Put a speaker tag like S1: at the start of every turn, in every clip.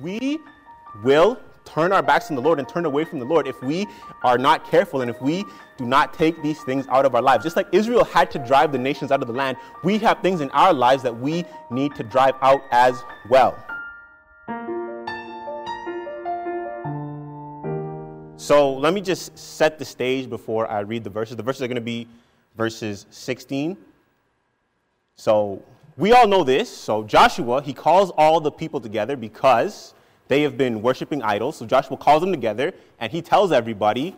S1: we will turn our backs on the Lord and turn away from the Lord if we are not careful and if we do not take these things out of our lives. Just like Israel had to drive the nations out of the land, we have things in our lives that we need to drive out as well. So let me just set the stage before I read the verses. The verses are going to be verses 16. So we all know this. So Joshua, he calls all the people together because they have been worshiping idols. So Joshua calls them together and he tells everybody,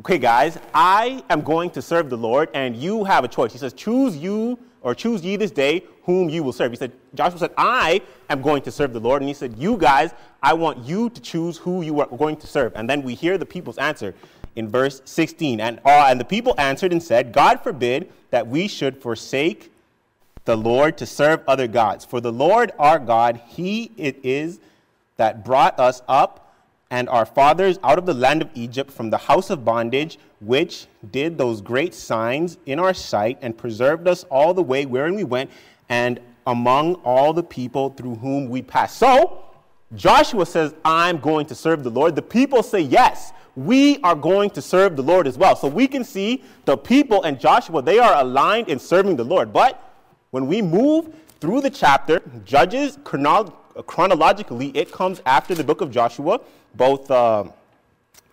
S1: okay, guys, I am going to serve the Lord and you have a choice. He says, choose you or choose ye this day whom you will serve. He said, Joshua said, I am going to serve the Lord. And he said, you guys, I want you to choose who you are going to serve. And then we hear the people's answer in verse 16. And, uh, and the people answered and said, God forbid that we should forsake the Lord to serve other gods. For the Lord our God, he it is that brought us up and our fathers out of the land of Egypt from the house of bondage, which did those great signs in our sight and preserved us all the way wherein we went and among all the people through whom we passed. So, Joshua says, I'm going to serve the Lord. The people say, Yes, we are going to serve the Lord as well. So we can see the people and Joshua, they are aligned in serving the Lord. But when we move through the chapter, Judges chronologically, chronologically, it comes after the book of Joshua, both uh,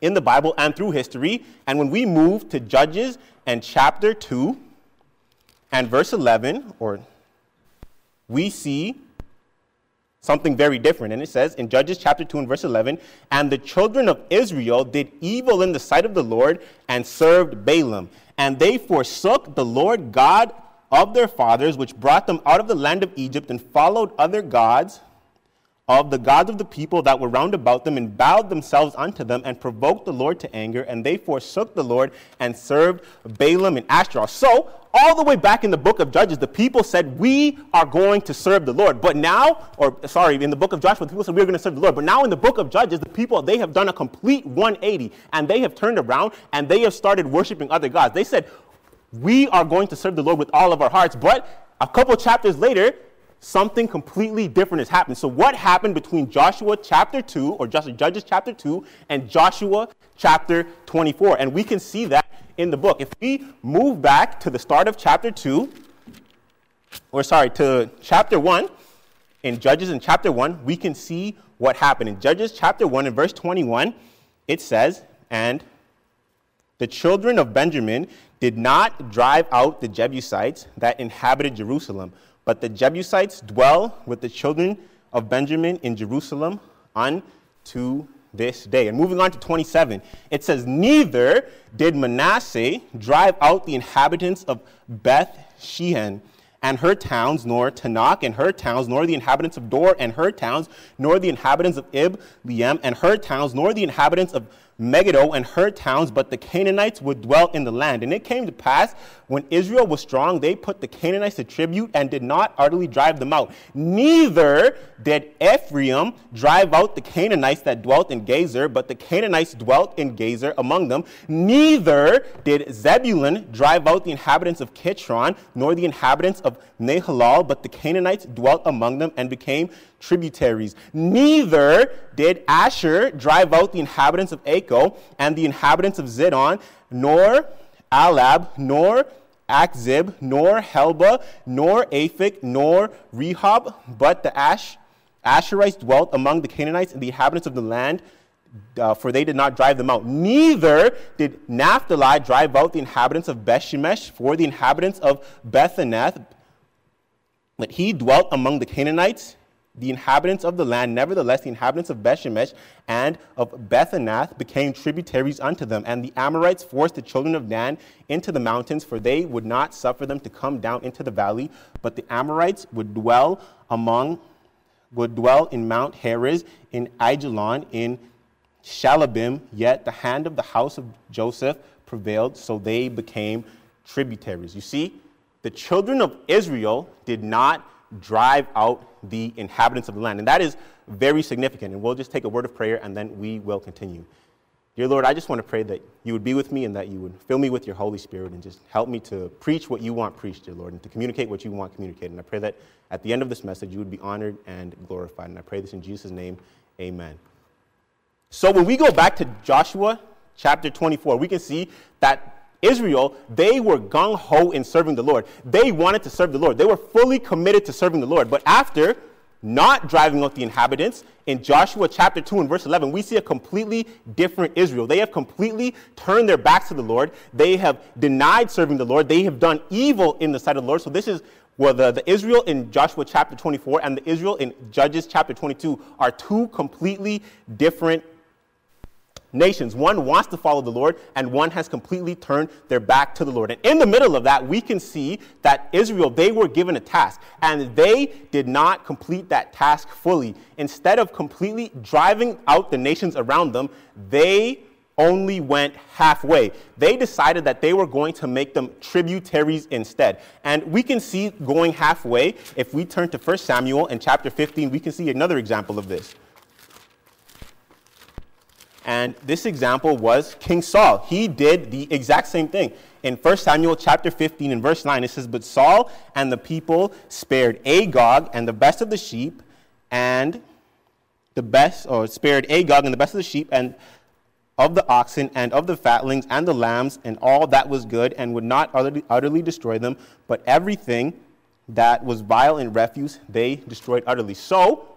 S1: in the Bible and through history. And when we move to Judges and chapter 2 and verse 11, or we see something very different. And it says in Judges chapter 2 and verse 11, And the children of Israel did evil in the sight of the Lord and served Baalim. And they forsook the Lord God of their fathers, which brought them out of the land of Egypt, and followed other gods of the gods of the people that were round about them and bowed themselves unto them and provoked the Lord to anger, and they forsook the Lord and served Balaam and Ashtaroth. So, all the way back in the book of Judges, the people said, We are going to serve the Lord. But now, or sorry, in the book of Joshua, the people said, We're going to serve the Lord. But now in the book of Judges, the people, they have done a complete 180 and they have turned around and they have started worshiping other gods. They said, We are going to serve the Lord with all of our hearts. But a couple chapters later, something completely different has happened. So, what happened between Joshua chapter 2, or just Judges chapter 2, and Joshua chapter 24? And we can see that in the book. If we move back to the start of chapter 2, or sorry, to chapter 1, in Judges in chapter 1, we can see what happened. In Judges chapter 1, in verse 21, it says, And the children of Benjamin did not drive out the Jebusites that inhabited Jerusalem but the Jebusites dwell with the children of Benjamin in Jerusalem unto this day. And moving on to 27, it says, Neither did Manasseh drive out the inhabitants of Beth Shean and her towns, nor Taanach and her towns, nor the inhabitants of Dor and her towns, nor the inhabitants of Ib, Liam and her towns, nor the inhabitants of Megiddo and her towns, but the Canaanites would dwell in the land. And it came to pass, when Israel was strong, they put the Canaanites to tribute and did not utterly drive them out. Neither did Ephraim drive out the Canaanites that dwelt in Gezer, but the Canaanites dwelt in Gezer among them. Neither did Zebulun drive out the inhabitants of Kitron, nor the inhabitants of Nahalal, but the Canaanites dwelt among them and became tributaries. Neither did Asher drive out the inhabitants of Acco and the inhabitants of Zidon, nor Ahlab, nor Achzib, nor Helba, nor Aphik, nor Rehob, but the Ash, Asherites dwelt among the Canaanites and the inhabitants of the land, uh, for they did not drive them out. Neither did Naphtali drive out the inhabitants of Bethshemesh, for the inhabitants of Bethanath, but he dwelt among the Canaanites the inhabitants of the land, nevertheless, the inhabitants of Bethshemesh and of Bethanath became tributaries unto them. And the Amorites forced the children of Dan into the mountains, for they would not suffer them to come down into the valley. But the Amorites would dwell among, would dwell in Mount Heres, in Ajalon, in Shaalbim. Yet the hand of the house of Joseph prevailed, so they became tributaries. You see, the children of Israel did not drive out the inhabitants of the land. And that is very significant. And we'll just take a word of prayer and then we will continue. Dear Lord, I just want to pray that you would be with me and that you would fill me with your Holy Spirit and just help me to preach what you want preached, dear Lord, and to communicate what you want communicated. And I pray that at the end of this message, you would be honored and glorified. And I pray this in Jesus' name. Amen. So when we go back to Joshua chapter 24, we can see that Israel, they were gung ho in serving the Lord. They wanted to serve the Lord. They were fully committed to serving the Lord. But after not driving out the inhabitants, in Joshua chapter 2 and verse 11, we see a completely different Israel. They have completely turned their backs to the Lord. They have denied serving the Lord. They have done evil in the sight of the Lord. So this is well, the, the Israel in Joshua chapter 24 and the Israel in Judges chapter 22 are two completely different nations. One wants to follow the Lord, and one has completely turned their back to the Lord. And in the middle of that, we can see that Israel, they were given a task, and they did not complete that task fully. Instead of completely driving out the nations around them, they only went halfway. They decided that they were going to make them tributaries instead. And we can see going halfway, if we turn to 1 Samuel in chapter 15, we can see another example of this. And this example was King Saul. He did the exact same thing. In 1 Samuel chapter 15 and verse 9, it says, But Saul and the people spared Agag and the best of the sheep, and the best, or spared Agag and the best of the sheep, and of the oxen, and of the fatlings, and the lambs, and all that was good, and would not utterly, utterly destroy them, but everything that was vile and refuse they destroyed utterly. So,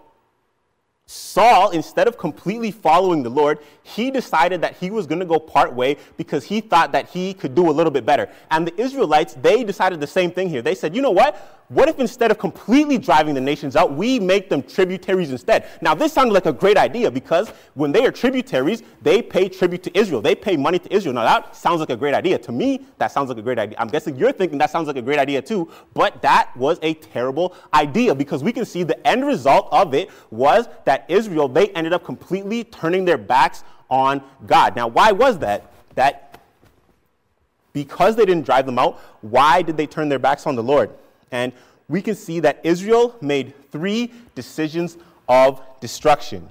S1: Saul, instead of completely following the Lord, he decided that he was going to go part way because he thought that he could do a little bit better. And the Israelites, they decided the same thing here. They said, you know what? What if instead of completely driving the nations out, we make them tributaries instead? Now, this sounded like a great idea because when they are tributaries, they pay tribute to Israel. They pay money to Israel. Now, that sounds like a great idea. To me, that sounds like a great idea. I'm guessing you're thinking that sounds like a great idea too, but that was a terrible idea because we can see the end result of it was that Israel, they ended up completely turning their backs on God. Now, why was that? That because they didn't drive them out, why did they turn their backs on the Lord? And we can see that Israel made three decisions of destruction.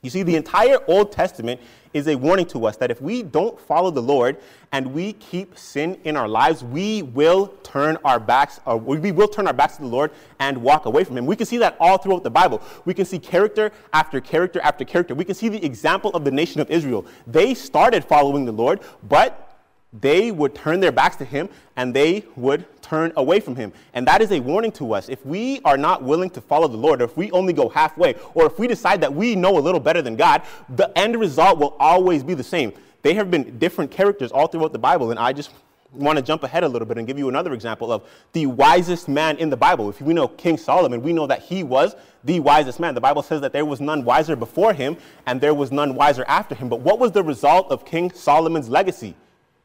S1: You see, the entire Old Testament is a warning to us that if we don't follow the Lord and we keep sin in our lives, we will turn our backs, or we will turn our backs to the Lord and walk away from Him. We can see that all throughout the Bible. We can see character after character after character. We can see the example of the nation of Israel. They started following the Lord, but they would turn their backs to him and they would turn away from him. And that is a warning to us. If we are not willing to follow the Lord, or if we only go halfway, or if we decide that we know a little better than God, the end result will always be the same. They have been different characters all throughout the Bible, and I just want to jump ahead a little bit and give you another example of the wisest man in the Bible. If we know King Solomon, we know that he was the wisest man. The Bible says that there was none wiser before him and there was none wiser after him. But what was the result of King Solomon's legacy?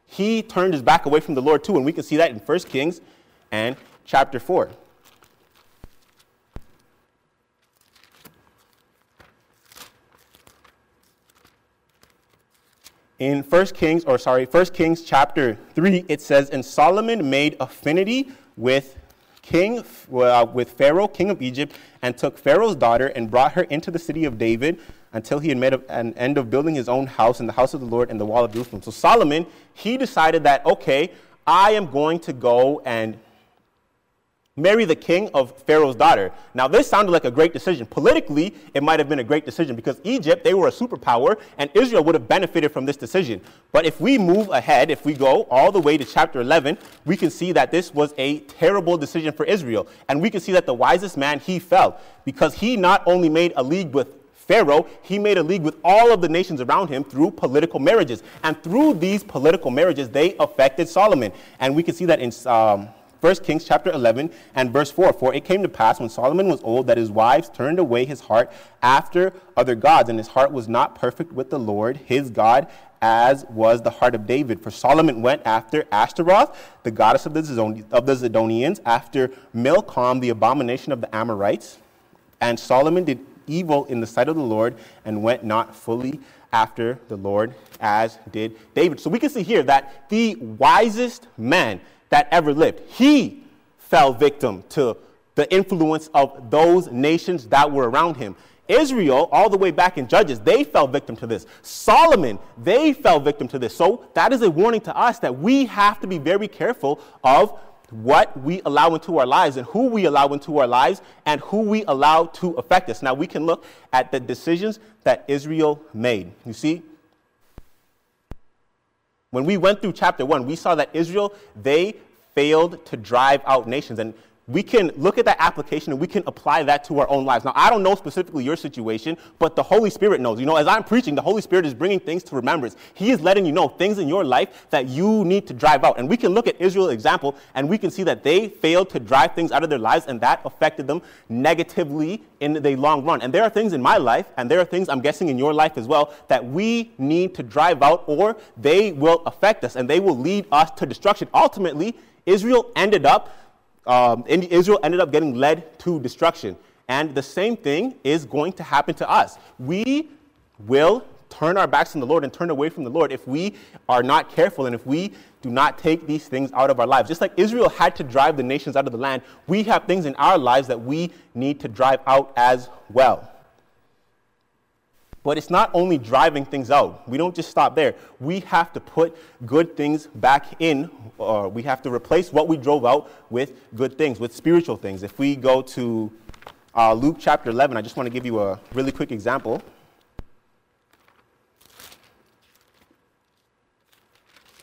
S1: He turned his back away from the Lord too. And we can see that in 1 Kings and chapter 4. In 1 Kings, or sorry, 1 Kings chapter 3, it says, And Solomon made affinity with King, uh, with Pharaoh, king of Egypt, and took Pharaoh's daughter and brought her into the city of David until he had made an end of building his own house in the house of the Lord and the wall of Jerusalem. So Solomon, he decided that, okay, I am going to go and marry the king of Pharaoh's daughter. Now, this sounded like a great decision. Politically, it might have been a great decision because Egypt, they were a superpower, and Israel would have benefited from this decision. But if we move ahead, if we go all the way to chapter 11, we can see that this was a terrible decision for Israel. And we can see that the wisest man, he fell because he not only made a league with Pharaoh, he made a league with all of the nations around him through political marriages. And through these political marriages, they affected Solomon. And we can see that in um, 1 Kings chapter 11 and verse 4. For it came to pass when Solomon was old that his wives turned away his heart after other gods, and his heart was not perfect with the Lord his God, as was the heart of David. For Solomon went after Ashtaroth, the goddess of the, Zidonians, after Milcom, the abomination of the Amorites. And Solomon did evil in the sight of the Lord and went not fully after the Lord as did David. So we can see here that the wisest man that ever lived, he fell victim to the influence of those nations that were around him. Israel, all the way back in Judges, they fell victim to this. Solomon, they fell victim to this. So that is a warning to us that we have to be very careful of what we allow into our lives and who we allow into our lives and who we allow to affect us. Now we can look at the decisions that Israel made. You see, when we went through chapter 1, we saw that Israel, they failed to drive out nations. And we can look at that application and we can apply that to our own lives. Now, I don't know specifically your situation, but the Holy Spirit knows. You know, as I'm preaching, the Holy Spirit is bringing things to remembrance. He is letting you know things in your life that you need to drive out. And we can look at Israel's example and we can see that they failed to drive things out of their lives and that affected them negatively in the long run. And there are things in my life, and there are things I'm guessing in your life as well, that we need to drive out or they will affect us and they will lead us to destruction. Ultimately, Israel ended up um, Israel ended up getting led to destruction. And the same thing is going to happen to us. We will turn our backs on the Lord and turn away from the Lord if we are not careful and if we do not take these things out of our lives. Just like Israel had to drive the nations out of the land, we have things in our lives that we need to drive out as well. But it's not only driving things out. We don't just stop there. We have to put good things back in, or we have to replace what we drove out with good things, with spiritual things. If we go to uh, Luke chapter 11, I just want to give you a really quick example.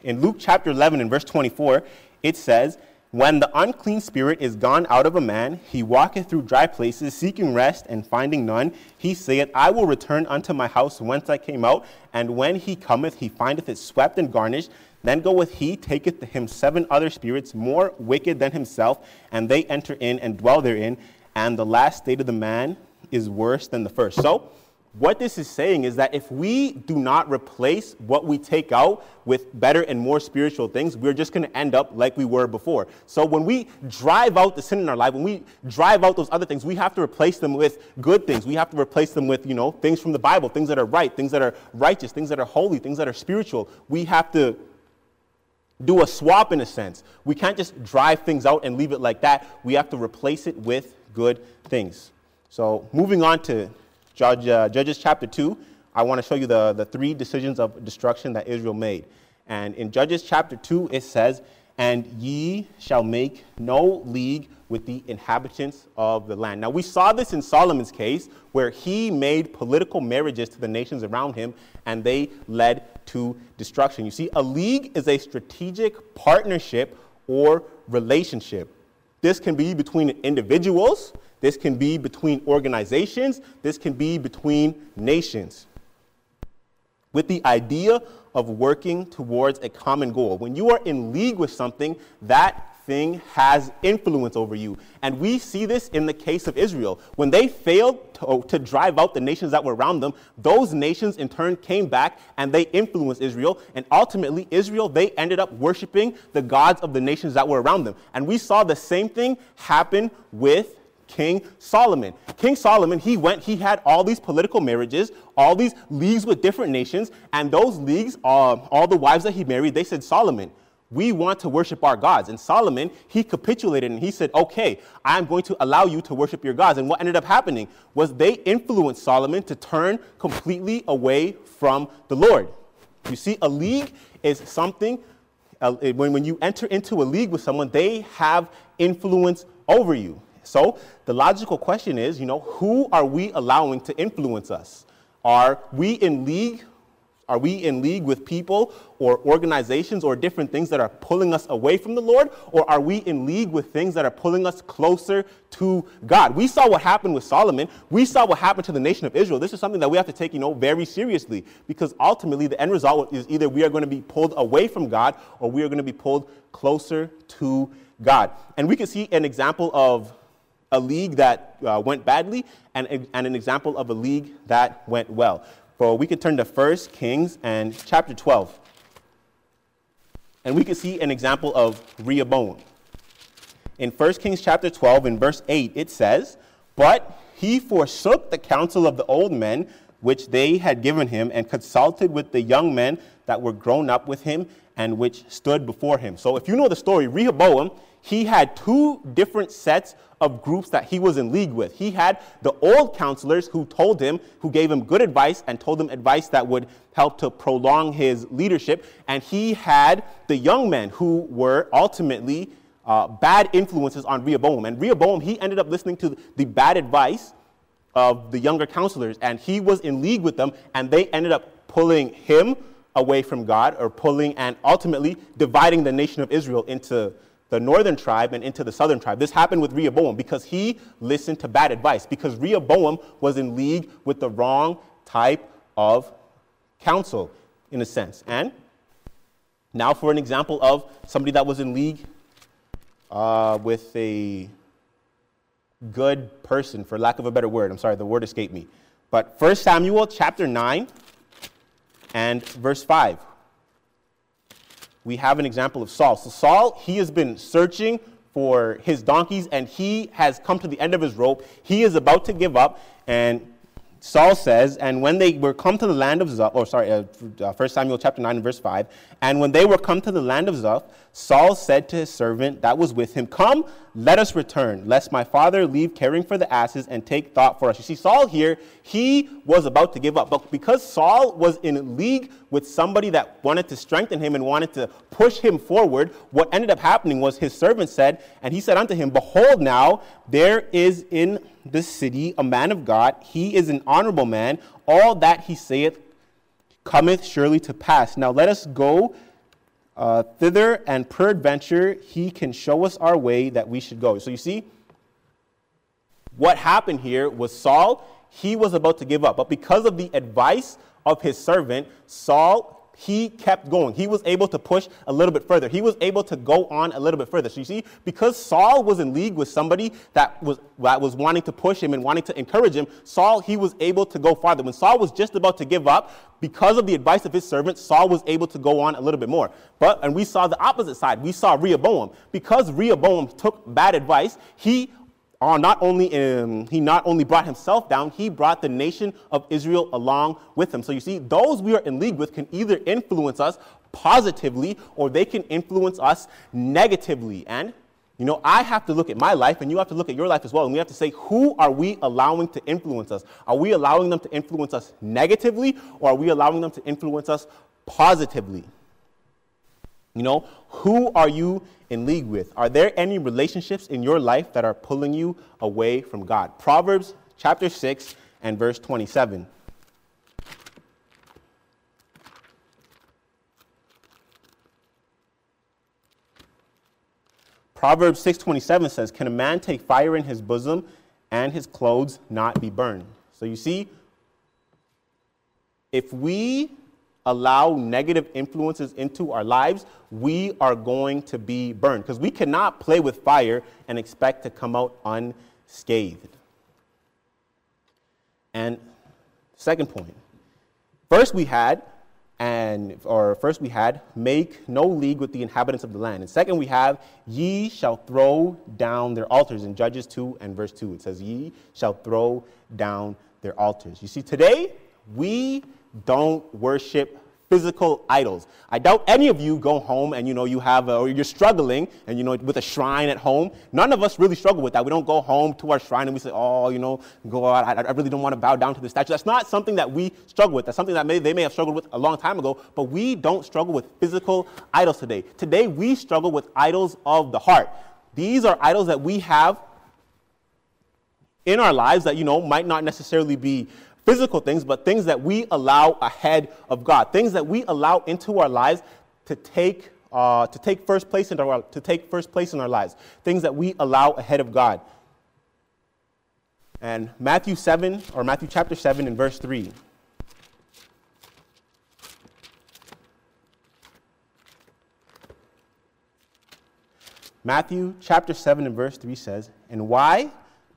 S1: In Luke chapter 11 and verse 24, it says, when the unclean spirit is gone out of a man, he walketh through dry places, seeking rest, and finding none. He saith, I will return unto my house whence I came out. And when he cometh, he findeth it swept and garnished. Then goeth he, taketh to him seven other spirits more wicked than himself, and they enter in and dwell therein. And the last state of the man is worse than the first. So, what this is saying is that if we do not replace what we take out with better and more spiritual things, we're just going to end up like we were before. So when we drive out the sin in our life, when we drive out those other things, we have to replace them with good things. We have to replace them with, you know, things from the Bible, things that are right, things that are righteous, things that are holy, things that are spiritual. We have to do a swap in a sense. We can't just drive things out and leave it like that. We have to replace it with good things. So moving on to Judge, uh, Judges chapter 2, I want to show you the, the three decisions of destruction that Israel made. And in Judges chapter 2, it says, And ye shall make no league with the inhabitants of the land. Now, we saw this in Solomon's case, where he made political marriages to the nations around him, and they led to destruction. You see, a league is a strategic partnership or relationship. This can be between individuals, this can be between organizations, this can be between nations. With the idea of working towards a common goal. When you are in league with something, that thing has influence over you. And we see this in the case of Israel. When they failed to, oh, to, drive out the nations that were around them, those nations in turn came back and they influenced Israel. And ultimately, Israel, they ended up worshiping the gods of the nations that were around them. And we saw the same thing happen with King Solomon. King Solomon, he went, he had all these political marriages, all these leagues with different nations, and those leagues, uh, all the wives that he married, they said, Solomon, we want to worship our gods. And Solomon, he capitulated and he said, okay, I'm going to allow you to worship your gods. And what ended up happening was they influenced Solomon to turn completely away from the Lord. You see, a league is something, uh, when, when you enter into a league with someone, they have influence over you. So the logical question is, you know, who are we allowing to influence us? Are we in league? Are we in league with people or organizations or different things that are pulling us away from the Lord? Or are we in league with things that are pulling us closer to God? We saw what happened with Solomon. We saw what happened to the nation of Israel. This is something that we have to take, you know, very seriously because ultimately the end result is either we are going to be pulled away from God or we are going to be pulled closer to God. And we can see an example of a league that uh, went badly and, and an example of a league that went well. For we could turn to 1 Kings and chapter 12. And we could see an example of Rehoboam. In 1 Kings chapter 12, in verse 8, it says, But he forsook the counsel of the old men which they had given him, and consulted with the young men that were grown up with him and which stood before him. So, if you know the story, Rehoboam, he had two different sets of groups that he was in league with. He had the old counselors who told him, who gave him good advice and told him advice that would help to prolong his leadership. And he had the young men who were ultimately uh, bad influences on Rehoboam. And Rehoboam, he ended up listening to the bad advice of the younger counselors, and he was in league with them, and they ended up pulling him away from God, or pulling and ultimately dividing the nation of Israel into the northern tribe and into the southern tribe. This happened with Rehoboam because he listened to bad advice, because Rehoboam was in league with the wrong type of counsel, in a sense. And now, for an example of somebody that was in league uh, with a good person, for lack of a better word. I'm sorry, the word escaped me. But 1 Samuel chapter 9 and verse 5. We have an example of Saul. So, Saul, he has been searching for his donkeys and he has come to the end of his rope. He is about to give up, and Saul says, and when they were come to the land of Zuph, or sorry, uh, 1 uh, Samuel chapter 9 and verse 5, and when they were come to the land of Zuph, Saul said to his servant that was with him, Come, let us return, lest my father leave caring for the asses and take thought for us. You see, Saul here, he was about to give up. But because Saul was in league with somebody that wanted to strengthen him and wanted to push him forward, what ended up happening was his servant said, and he said unto him, Behold, now there is in the city a man of God. He is an honorable man. All that he saith cometh surely to pass. Now let us go uh, thither, and peradventure he can show us our way that we should go. So you see, what happened here was Saul, he was about to give up. But because of the advice of his servant, Saul he kept going. He was able to push a little bit further. He was able to go on a little bit further. So you see, because Saul was in league with somebody that was, that was wanting to push him and wanting to encourage him, Saul, he was able to go farther. When Saul was just about to give up, because of the advice of his servant, Saul was able to go on a little bit more. But, and we saw the opposite side. We saw Rehoboam. Because Rehoboam took bad advice, he not only he not only brought himself down, he brought the nation of Israel along with him. So you see, those we are in league with can either influence us positively or they can influence us negatively. And you know, I have to look at my life and you have to look at your life as well. And we have to say, who are we allowing to influence us? Are we allowing them to influence us negatively or are we allowing them to influence us positively? You know, who are you in league with? Are there any relationships in your life that are pulling you away from God? Proverbs chapter 6 and verse 27. Proverbs 6:27 says, "Can a man take fire in his bosom and his clothes not be burned?" So you see, if we allow negative influences into our lives, we are going to be burned. Because we cannot play with fire and expect to come out unscathed. And second point, first we had and or first we had make no league with the inhabitants of the land. And second we have ye shall throw down their altars. In judges 2 and verse 2 it says ye shall throw down their altars. You see today we don't worship physical idols. I doubt any of you go home and you know you have a, or you're struggling and you know with a shrine at home. None of us really struggle with that. We don't go home to our shrine and we say, "Oh, you know, God, I, I really don't want to bow down to the statue." That's not something that we struggle with. That's something that may, they may have struggled with a long time ago. But we don't struggle with physical idols today. Today we struggle with idols of the heart. These are idols that we have in our lives that you know might not necessarily be physical things, but things that we allow ahead of God, things that we allow into our lives to take, uh, to take first place in our to take first place in our lives, things that we allow ahead of God. And Matthew 7, or Matthew chapter 7 and verse 3. Matthew chapter 7 and verse 3 says, And why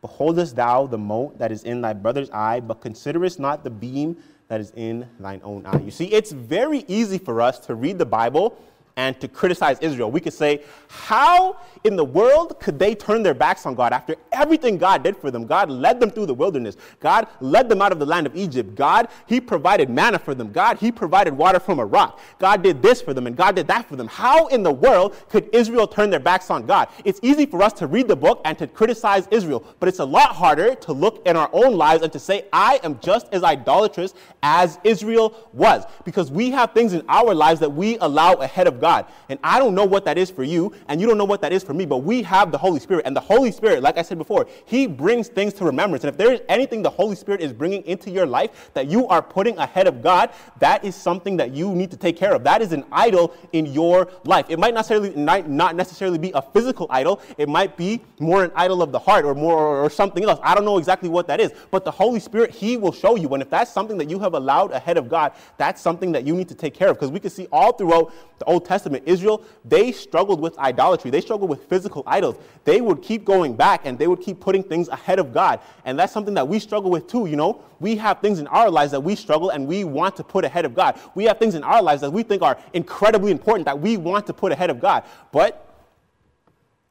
S1: Beholdest thou the mote that is in thy brother's eye, but considerest not the beam that is in thine own eye? You see, it's very easy for us to read the Bible and to criticize Israel. We could say, how in the world could they turn their backs on God after everything God did for them? God led them through the wilderness. God led them out of the land of Egypt. God, He provided manna for them. God, He provided water from a rock. God did this for them and God did that for them. How in the world could Israel turn their backs on God? It's easy for us to read the book and to criticize Israel, but it's a lot harder to look in our own lives and to say, I am just as idolatrous as Israel was. Because we have things in our lives that we allow ahead of God. And I don't know what that is for you, and you don't know what that is for me, but we have the Holy Spirit. And the Holy Spirit, like I said before, He brings things to remembrance. And if there is anything the Holy Spirit is bringing into your life that you are putting ahead of God, that is something that you need to take care of. That is an idol in your life. It might necessarily not necessarily be a physical idol. It might be more an idol of the heart or more or, or something else. I don't know exactly what that is, but the Holy Spirit, He will show you. And if that's something that you have allowed ahead of God, that's something that you need to take care of. Because we can see all throughout the Old Testament, Israel, they struggled with idolatry. They struggled with physical idols. They would keep going back and they would keep putting things ahead of God. And that's something that we struggle with too, you know. We have things in our lives that we struggle and we want to put ahead of God. We have things in our lives that we think are incredibly important that we want to put ahead of God. But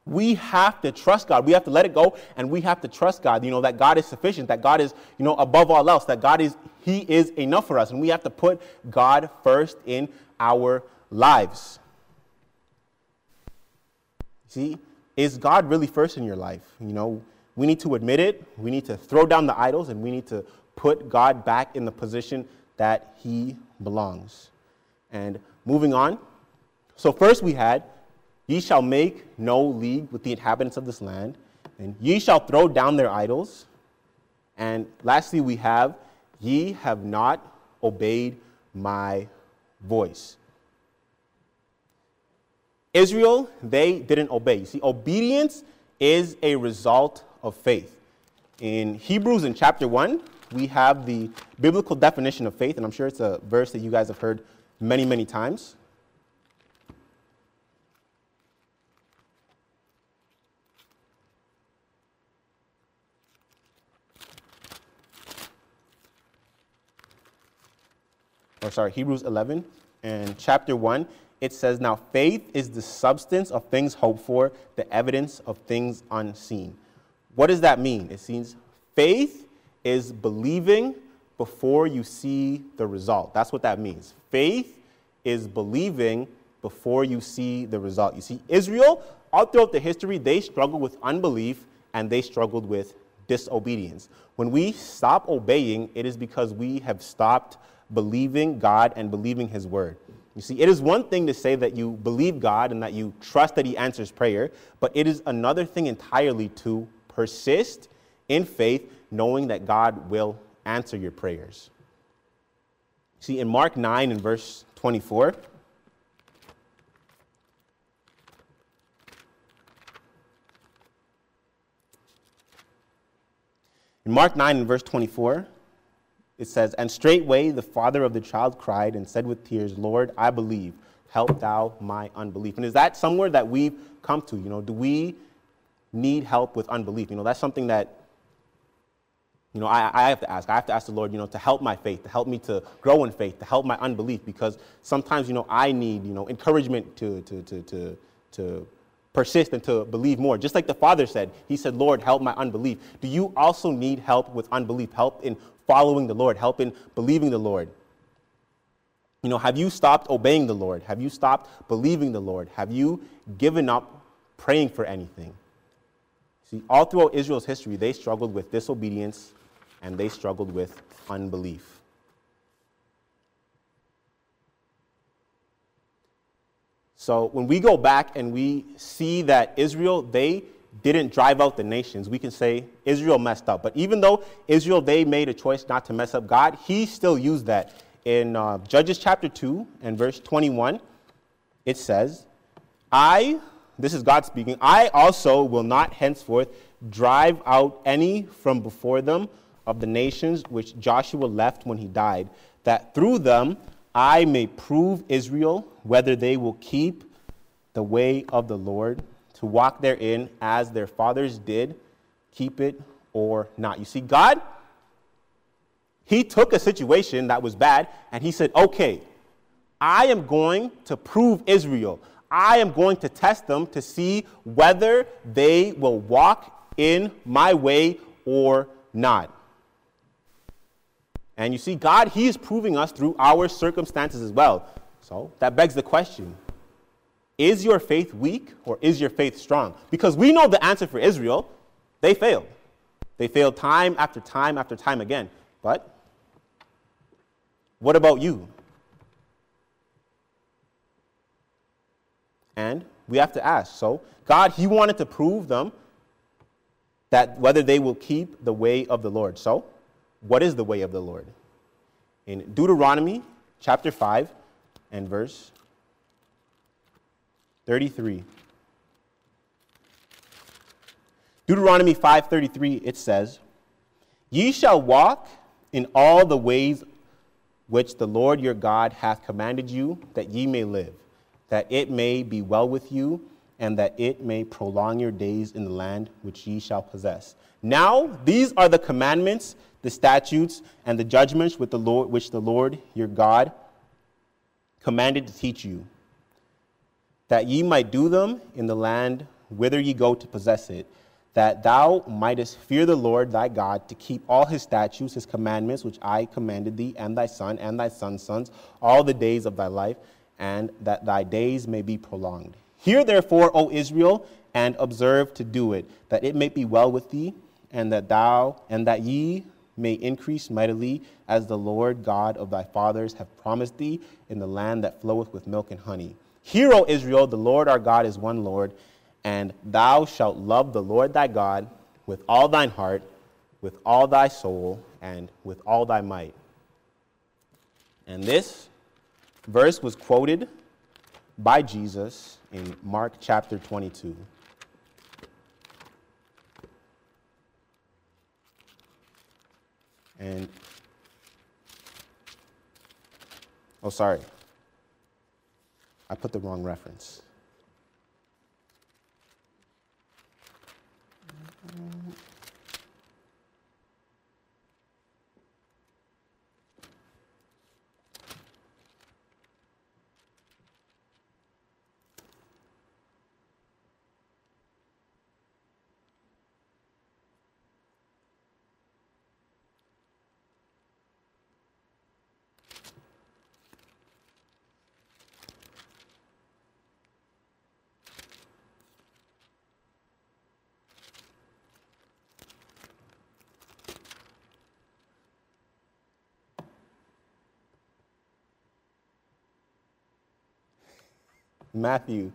S1: we have to trust God. We have to let it go and we have to trust God, you know, that God is sufficient, that God is, you know, above all else, that God is, He is enough for us. And we have to put God first in our lives. See, is God really first in your life? You know, we need to admit it, we need to throw down the idols, and we need to put God back in the position that He belongs. And moving on. So, first we had Ye shall make no league with the inhabitants of this land, and ye shall throw down their idols. And lastly, we have, Ye have not obeyed my voice. Israel, they didn't obey. You see, obedience is a result of faith. In Hebrews, in chapter 1, we have the biblical definition of faith, and I'm sure it's a verse that you guys have heard many, many times. or sorry, Hebrews 11 and chapter 1, it says, Now faith is the substance of things hoped for, the evidence of things unseen. What does that mean? It means faith is believing before you see the result. That's what that means. Faith is believing before you see the result. You see, Israel, all throughout the history, they struggled with unbelief and they struggled with disobedience. When we stop obeying, it is because we have stopped believing God and believing His word. You see, it is one thing to say that you believe God and that you trust that He answers prayer, but it is another thing entirely to persist in faith, knowing that God will answer your prayers. See, in Mark 9 and verse 24, in Mark 9 and verse 24, it says, And straightway the father of the child cried and said with tears, Lord, I believe, help thou my unbelief. And is that somewhere that we've come to? You know, do we need help with unbelief? You know, that's something that, you know, I, I have to ask. I have to ask the Lord, you know, to help my faith, to help me to grow in faith, to help my unbelief, because sometimes, you know, I need, you know, encouragement to, to, to, to, to persist and to believe more. Just like the Father said, He said, Lord, help my unbelief. Do you also need help with unbelief, help in following the Lord, helping believing the Lord? You know, have you stopped obeying the Lord? Have you stopped believing the Lord? Have you given up praying for anything? See, all throughout Israel's history, they struggled with disobedience and they struggled with unbelief. So when we go back and we see that Israel, they didn't drive out the nations, we can say Israel messed up. But even though Israel, they made a choice not to mess up God, he still used that. In uh, Judges chapter 2 and verse 21, it says, I, this is God speaking, I also will not henceforth drive out any from before them of the nations which Joshua left when he died, that through them I may prove Israel whether they will keep the way of the Lord to walk therein as their fathers did, keep it or not. You see, God, He took a situation that was bad and He said, okay, I am going to prove Israel. I am going to test them to see whether they will walk in my way or not. And you see, God, He is proving us through our circumstances as well. So that begs the question is your faith weak or is your faith strong? Because we know the answer for Israel. They failed. They failed time after time after time again. But what about you? And we have to ask. So, God, He wanted to prove them that whether they will keep the way of the Lord. So, what is the way of the Lord? In Deuteronomy chapter 5 and verse 33. Deuteronomy 5:33 it says, "Ye shall walk in all the ways which the Lord your God hath commanded you, that ye may live, that it may be well with you, and that it may prolong your days in the land which ye shall possess. Now these are the commandments, the statutes, and the judgments the Lord, which the Lord your God commanded to teach you, that ye might do them in the land whither ye go to possess it, that thou mightest fear the Lord thy God to keep all his statutes, his commandments, which I commanded thee, and thy son, and thy son's sons, all the days of thy life, and that thy days may be prolonged. Hear therefore, O Israel, and observe to do it, that it may be well with thee, and that thou, and that ye may increase mightily, as the Lord God of thy fathers have promised thee, in the land that floweth with milk and honey. Hear, O Israel, the Lord our God is one Lord and thou shalt love the Lord thy God with all thine heart, with all thy soul, and with all thy might. And this verse was quoted by Jesus in Mark chapter 22. And, oh, sorry. I put the wrong reference. Matthew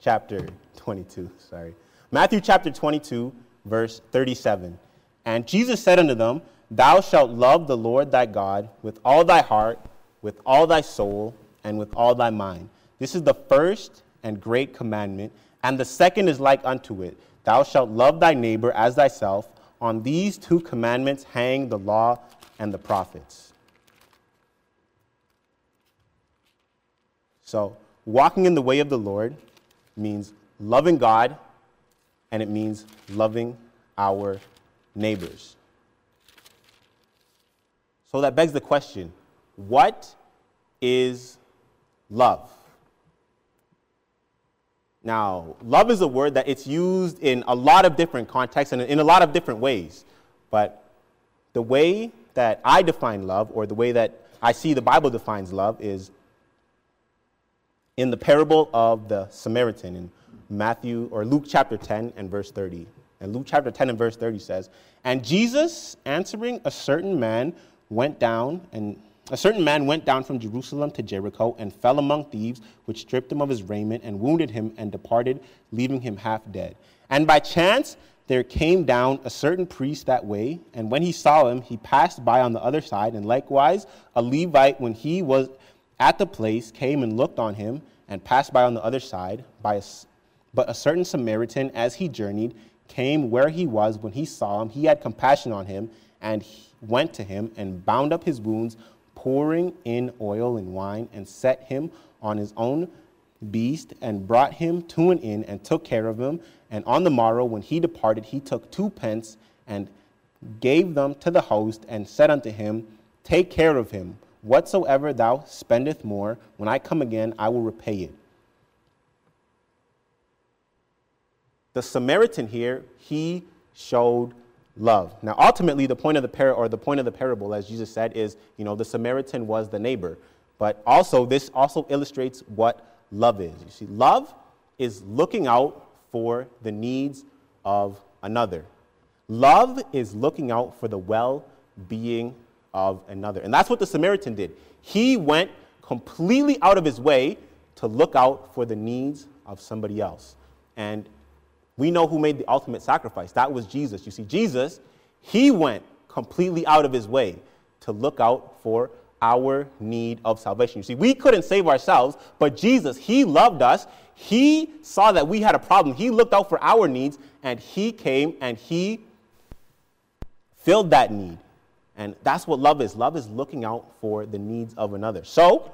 S1: chapter 22, sorry. Matthew chapter 22, verse 37. And Jesus said unto them, Thou shalt love the Lord thy God with all thy heart, with all thy soul, and with all thy mind. This is the first and great commandment, and the second is like unto it Thou shalt love thy neighbor as thyself. On these two commandments hang the law and the prophets. So, walking in the way of the Lord means loving God and it means loving our neighbors. So that begs the question what is love? Now, love is a word that it's used in a lot of different contexts and in a lot of different ways. But the way that I define love, or the way that I see the Bible defines love, is in the parable of the Samaritan in Matthew or Luke chapter 10 and verse 30. And Luke chapter 10 and verse 30 says, And Jesus answering a certain man went down and a certain man went down from Jerusalem to Jericho and fell among thieves, which stripped him of his raiment and wounded him and departed, leaving him half dead. And by chance there came down a certain priest that way, and when he saw him, he passed by on the other side. And likewise, a Levite, when he was at the place came and looked on him and passed by on the other side. A, but a certain Samaritan, as he journeyed, came where he was. When he saw him, he had compassion on him and went to him and bound up his wounds, pouring in oil and wine, and set him on his own beast and brought him to an inn and took care of him. And on the morrow, when he departed, he took two pence and gave them to the host and said unto him, Take care of him Whatsoever thou spendeth more, when I come again, I will repay it. The Samaritan here, he showed love. Now, ultimately, the point of the par- or the point of the parable, as Jesus said, is you know the Samaritan was the neighbor, but also this also illustrates what love is. You see, love is looking out for the needs of another. Love is looking out for the well-being of another, and that's what the Samaritan did. He went completely out of his way to look out for the needs of somebody else, and we know who made the ultimate sacrifice. That was Jesus. You see, Jesus, he went completely out of his way to look out for our need of salvation. You see, we couldn't save ourselves, but Jesus, he loved us. He saw that we had a problem. He looked out for our needs, and he came and he filled that need. And that's what love is. Love is looking out for the needs of another. So,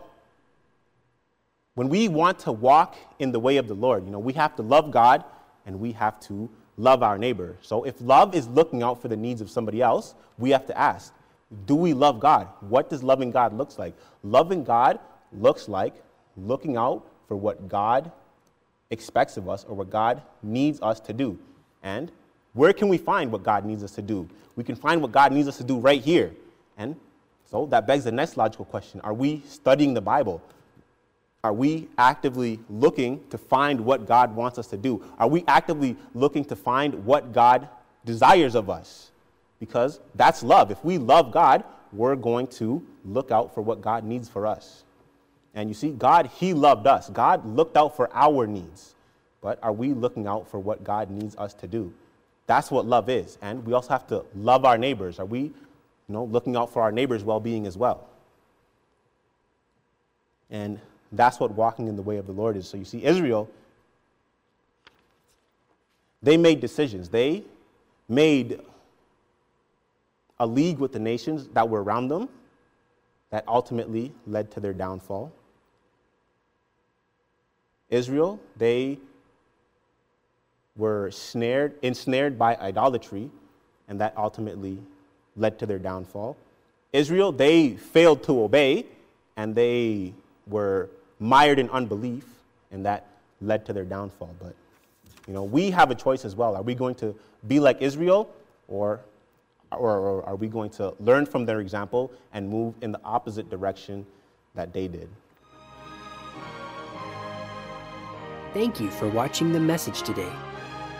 S1: when we want to walk in the way of the Lord, you know, we have to love God and we have to love our neighbor. So if love is looking out for the needs of somebody else, we have to ask, do we love God? What does loving God looks like? Loving God looks like looking out for what God expects of us or what God needs us to do. And where can we find what God needs us to do? We can find what God needs us to do right here. And so that begs the next logical question Are we studying the Bible? Are we actively looking to find what God wants us to do? Are we actively looking to find what God desires of us? Because that's love. If we love God, we're going to look out for what God needs for us. And you see, God, He loved us. God looked out for our needs. But are we looking out for what God needs us to do? That's what love is. And we also have to love our neighbors. Are we, you know, looking out for our neighbors' well being as well? And that's what walking in the way of the Lord is. So you see, Israel, they made decisions. They made a league with the nations that were around them that ultimately led to their downfall. Israel, they were snared, ensnared by idolatry, and that ultimately led to their downfall. Israel, they failed to obey, and they were mired in unbelief, and that led to their downfall. But, you know, we have a choice as well. Are we going to be like Israel, or, or, or are we going to learn from their example and move in the opposite direction that they did?
S2: Thank you for watching the message today.